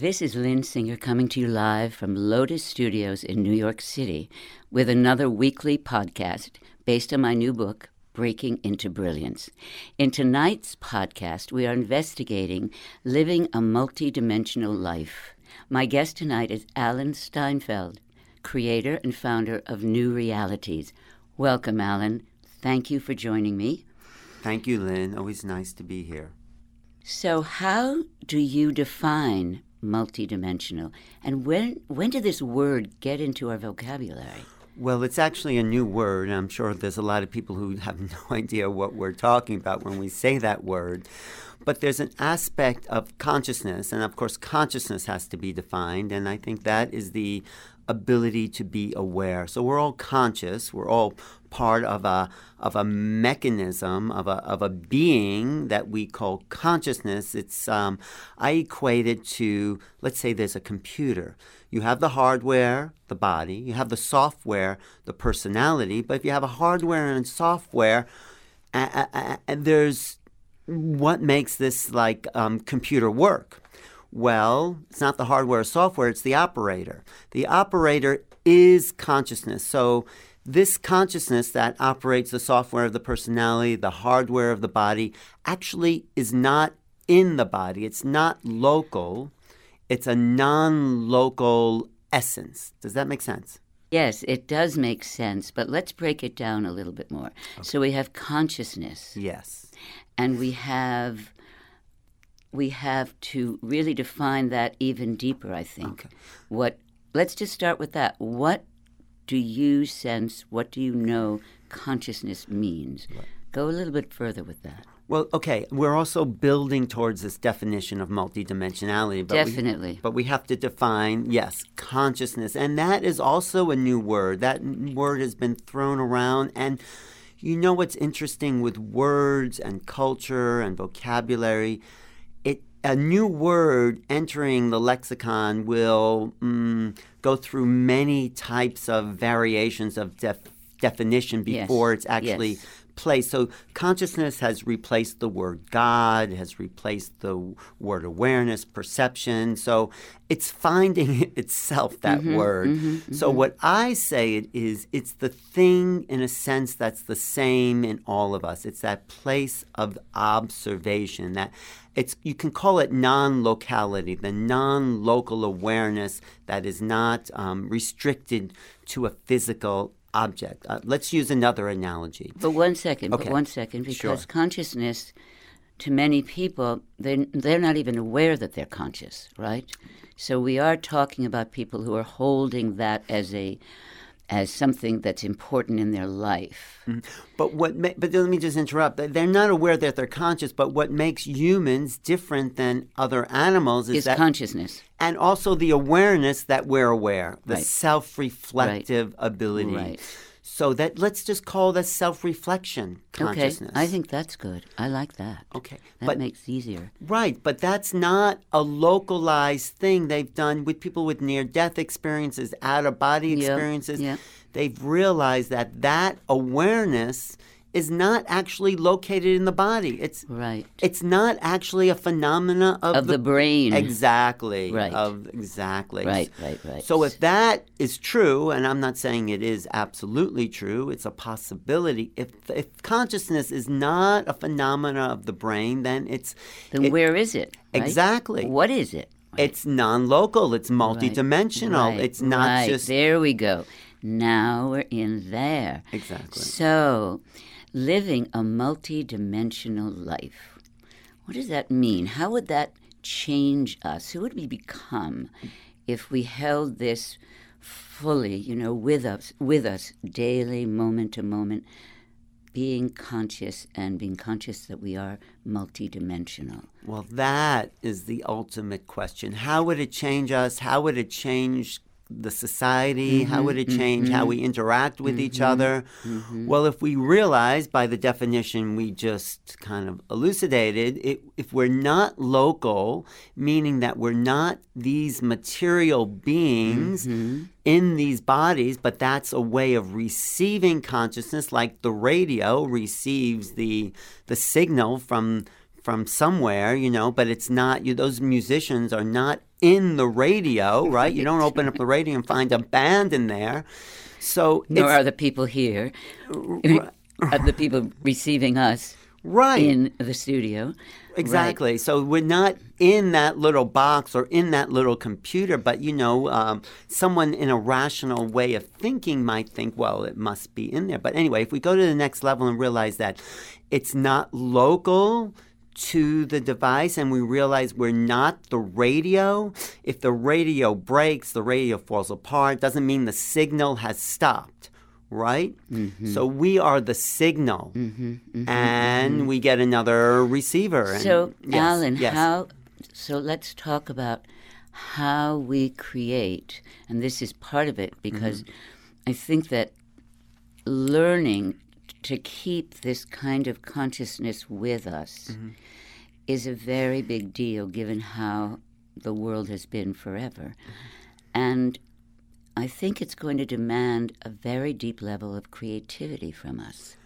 This is Lynn Singer coming to you live from Lotus Studios in New York City with another weekly podcast based on my new book, Breaking into Brilliance. In tonight's podcast, we are investigating living a multidimensional life. My guest tonight is Alan Steinfeld, creator and founder of New Realities. Welcome, Alan. Thank you for joining me. Thank you, Lynn. Always nice to be here. So, how do you define multidimensional? And when, when did this word get into our vocabulary? Well, it's actually a new word. I'm sure there's a lot of people who have no idea what we're talking about when we say that word. But there's an aspect of consciousness, and of course, consciousness has to be defined, and I think that is the ability to be aware. So we're all conscious. We're all part of a of a mechanism of a of a being that we call consciousness. It's um, I equate it to let's say there's a computer. You have the hardware, the body. You have the software, the personality. But if you have a hardware and software, there's what makes this like um, computer work well, it's not the hardware or software, it's the operator. The operator is consciousness. So, this consciousness that operates the software of the personality, the hardware of the body, actually is not in the body. It's not local, it's a non local essence. Does that make sense? Yes, it does make sense, but let's break it down a little bit more. Okay. So we have consciousness. Yes. And we have we have to really define that even deeper, I think. Okay. What let's just start with that. What do you sense, what do you know consciousness means? Right. Go a little bit further with that. Well, okay, we're also building towards this definition of multidimensionality. But Definitely. We, but we have to define, yes, consciousness. And that is also a new word. That word has been thrown around. And you know what's interesting with words and culture and vocabulary? A new word entering the lexicon will mm, go through many types of variations of def- definition before yes. it's actually yes place. So consciousness has replaced the word God, has replaced the word awareness, perception. So it's finding itself that mm-hmm, word. Mm-hmm, so mm-hmm. what I say it is it's the thing in a sense that's the same in all of us. It's that place of observation that it's you can call it non-locality, the non-local awareness that is not um, restricted to a physical object. Uh, let's use another analogy. But one second, okay. but one second, because sure. consciousness, to many people, they they're not even aware that they're conscious, right? So we are talking about people who are holding that as a as something that's important in their life. Mm-hmm. But what? Ma- but let me just interrupt. They're not aware that they're conscious. But what makes humans different than other animals is, is that consciousness, and also the awareness that we're aware, the right. self-reflective right. ability. Right. So that let's just call this self-reflection consciousness. Okay, I think that's good. I like that. Okay, that but, makes it easier. Right, but that's not a localized thing they've done with people with near-death experiences, out-of-body experiences. Yep. They've realized that that awareness is not actually located in the body. It's right. It's not actually a phenomena of, of the, the, brain. Exactly. Right. Of exactly. Right. Right. Right. So if that is true, and I'm not saying it is absolutely true, it's a possibility. If if consciousness is not a phenomena of the brain, then it's then it, where is it? Right? Exactly. What is it? Right. It's non-local. It's multidimensional. Right. It's not right. just. There we go. Now we're in there. Exactly. So living a multi-dimensional life. What does that mean? How would that change us? Who would we become if we held this fully, you know, with us, with us daily, moment to moment, being conscious and being conscious that we are multidimensional? Well, that is the ultimate question. How would it change us? How would it change the society? Mm-hmm, how would it change mm-hmm, how we interact with mm-hmm, each other? Mm-hmm. Well, if we realize by the definition we just kind of elucidated, it, if we're not local, meaning that we're not these material beings mm-hmm. in these bodies, but that's a way of receiving consciousness, like the radio receives the the signal from from somewhere, you know, but it's not you those musicians are not in the radio, right? You don't open up the radio and find a band in there. So Nor are the people here, are the people receiving us right. in the studio. Exactly. So we're not in that little box or in that little computer, but you know, um, someone in a rational way of thinking might think, well, it must be in there. But anyway, if we go to the next level and realize that it's not local to the device and we realize we're not the radio, if the radio breaks, the radio falls apart, doesn't mean the signal has stopped. Right? Mm-hmm. So we are the signal, mm-hmm, mm-hmm, and we get another receiver. and- So, yes, Alan, yes. how? So let's talk about how we create, and this is part of it because Mm-hmm. I think that learning to keep this kind of consciousness with us Mm-hmm. is a very big deal, given how the world has been forever, Mm-hmm. and I think it's going to demand a very deep level of creativity from us.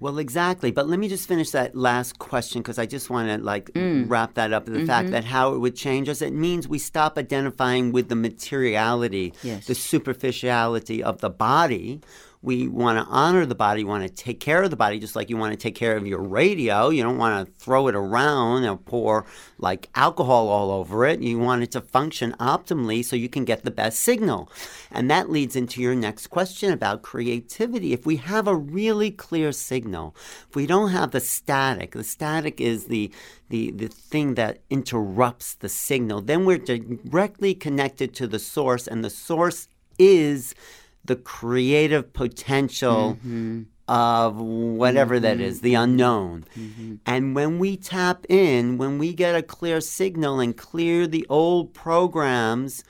Well, exactly. But let me just finish that last question because I just want to like Mm. wrap that up. The Mm-hmm. fact that how it would change us, it means we stop identifying with the materiality, Yes. the superficiality of the body. We want to honor the body, want to take care of the body, just like you want to take care of your radio. You don't want to throw it around and pour like alcohol all over it. You want it to function optimally so you can get the best signal. And that leads into your next question about creativity. If we have a really clear signal, if we don't have the static, the static is the the, the thing that interrupts the signal, then we're directly connected to the source, and the source is the creative potential mm-hmm. of whatever that mm-hmm. is, the unknown. Mm-hmm. And when we tap in, when we get a clear signal and clear the old programs,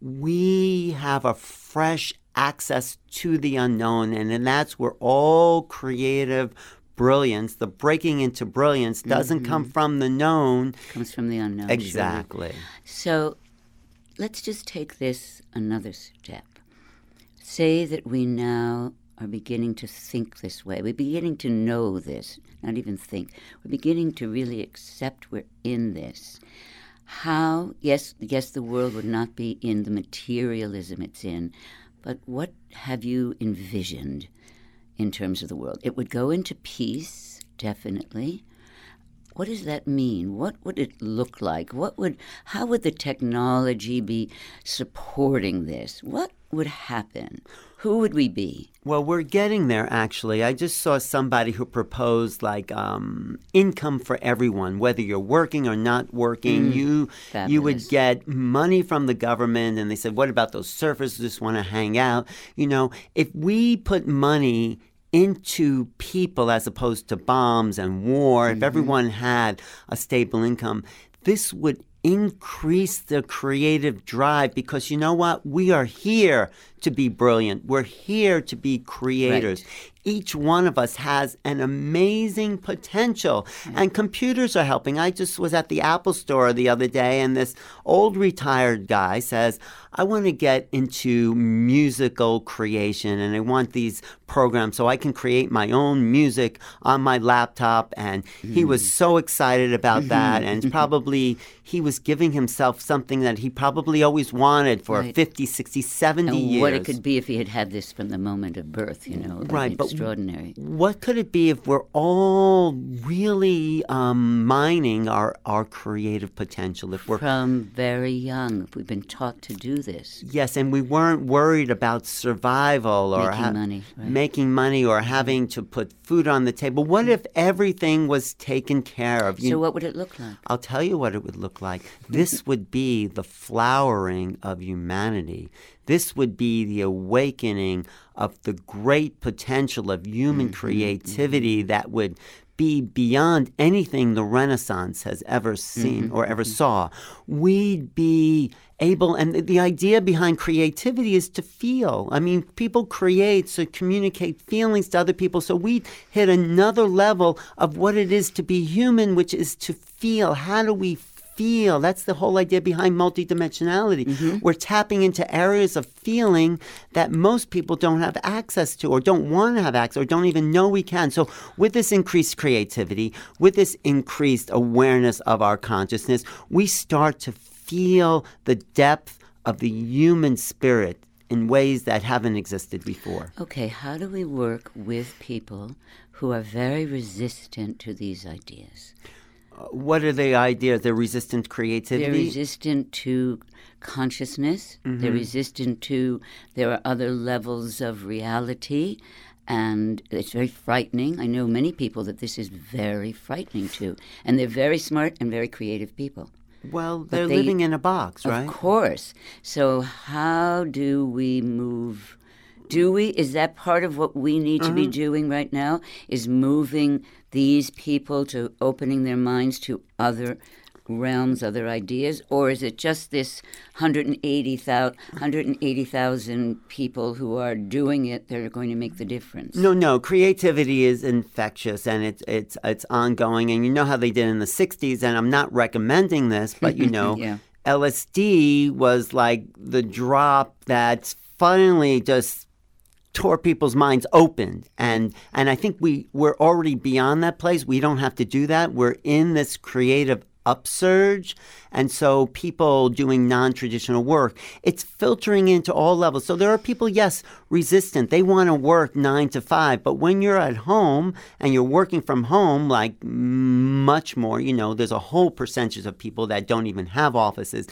we have a fresh access to the unknown. And then that's where all creative brilliance, the breaking into brilliance, doesn't come from the known. Comes from the unknown. surely. Exactly. So let's just take this another step. Say that we now are beginning to think this way. We're beginning to know this, not even think. We're beginning to really accept we're in this. How, yes, yes, the world would not be in the materialism it's in, but what have you envisioned in terms of the world? It would go into peace, definitely. What does that mean? What would it look like? What would how would the technology be supporting this? What would happen? Who would we be? Well, we're getting there actually. I just saw somebody who proposed like um, income for everyone, whether you're working or not working. you you would get money from the government, and they said, "What about those surfers who just want to hang out?" You know, if we put money into people as opposed to bombs and war, if mm-hmm. everyone had a stable income, this would increase the creative drive because you know what? We are here to be brilliant. We're here to be creators. Each one of us has an amazing potential, mm-hmm. and computers are helping. I just was at the Apple store the other day, and this old retired guy says, I want to get into musical creation and I want these programs so I can create my own music on my laptop. And he was mm-hmm. so excited about that. And mm-hmm. probably, he was giving himself something that he probably always wanted for Right. 50, 60, 70 And years. what it could be if he had had this from the moment of birth, you know, Right, but extraordinary. What could it be if we're all really um, mining our, our creative potential? If we're From very young, if we've been taught to do this. Yes, and we weren't worried about survival or Making money, right. making money or having to put food on the table. What if everything was taken care of? You- So what would it look like? I'll tell you what it would look like. This would be the flowering of humanity. This would be the awakening of the great potential of human mm, mm, mm, creativity that would be beyond anything the Renaissance has ever seen mm-hmm, or ever mm-hmm. saw. We'd be able, and the- idea behind creativity is to feel. I mean, people create to communicate feelings to other people. So we hit another level of what it is to be human, which is to feel. How do we feel. That's the whole idea behind multidimensionality. Mm-hmm. We're tapping into areas of feeling that most people don't have access to or don't want to have access or don't even know we can. So, with this increased creativity, with this increased awareness of our consciousness, we start to feel the depth of the human spirit in ways that haven't existed before. Okay, how do we work with people who are very resistant to these ideas? What are the ideas? They're resistant creativity? They're resistant to consciousness. Mm-hmm. They're resistant to there are other levels of reality and it's very frightening. I know many people that this is very frightening to and they're very smart and very creative people. well, they're they- living in a box, right? Of course. So how do we move? Do we? Is that part of what we need to be Mm-hmm. doing right now? Is moving these people to opening their minds to other realms, other ideas, or is it just this 180,000 180,000 people who are doing it that are going to make the difference? No, no. Creativity is infectious and it's it's it's ongoing. And you know how they did in the '60s. And I'm not recommending this, but you know, Yeah. LSD was like the drop that finally just tore people's minds open. And and I think we we're already beyond that place. We don't have to do that. We're in this creative upsurge and so people doing non-traditional work it's filtering into all levels so there are people yes resistant they want to work 9 to 5 but when you're at home and you're working from home like much more you know there's a whole percentage of people that don't even have offices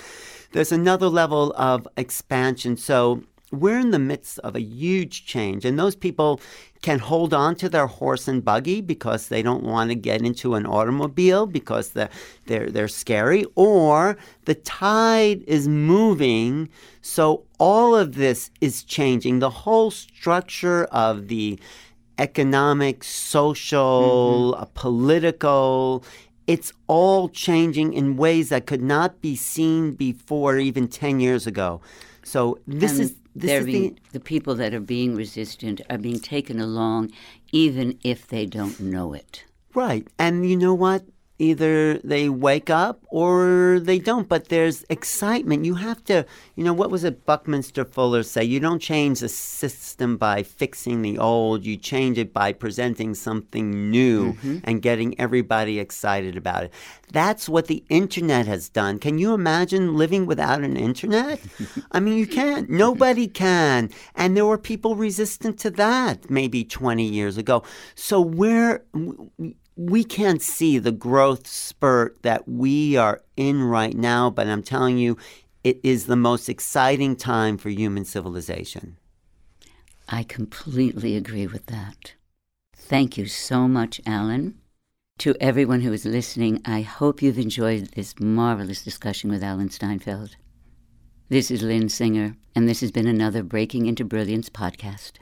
there's another level of expansion so we're in the midst of a huge change, and those people can hold on to their horse and buggy because they don't want to get into an automobile because they're, they're, they're scary, or the tide is moving. So all of this is changing. The whole structure of the economic, social, uh, political, it's all changing in ways that could not be seen before even 10 years ago. So this And is they're being, the people that are being resistant are being taken along, even if they don't know it. right. And you know what? Either they wake up or they don't, but there's excitement. You have to, you know, what was it Buckminster Fuller say? You don't change the system by fixing the old, you change it by presenting something new mm-hmm. and getting everybody excited about it. That's what the internet has done. Can you imagine living without an internet? I mean, you can't. Nobody can. And there were people resistant to that maybe 20 years ago. So we're. We can't see the growth spurt that we are in right now, but I'm telling you, it is the most exciting time for human civilization. I completely agree with that. Thank you so much, Alan. To everyone who is listening, I hope you've enjoyed this marvelous discussion with Alan Steinfeld. This is Lynn Singer, and this has been another Breaking into Brilliance podcast.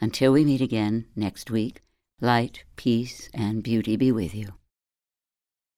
Until we meet again next week, light, peace, and beauty be with you.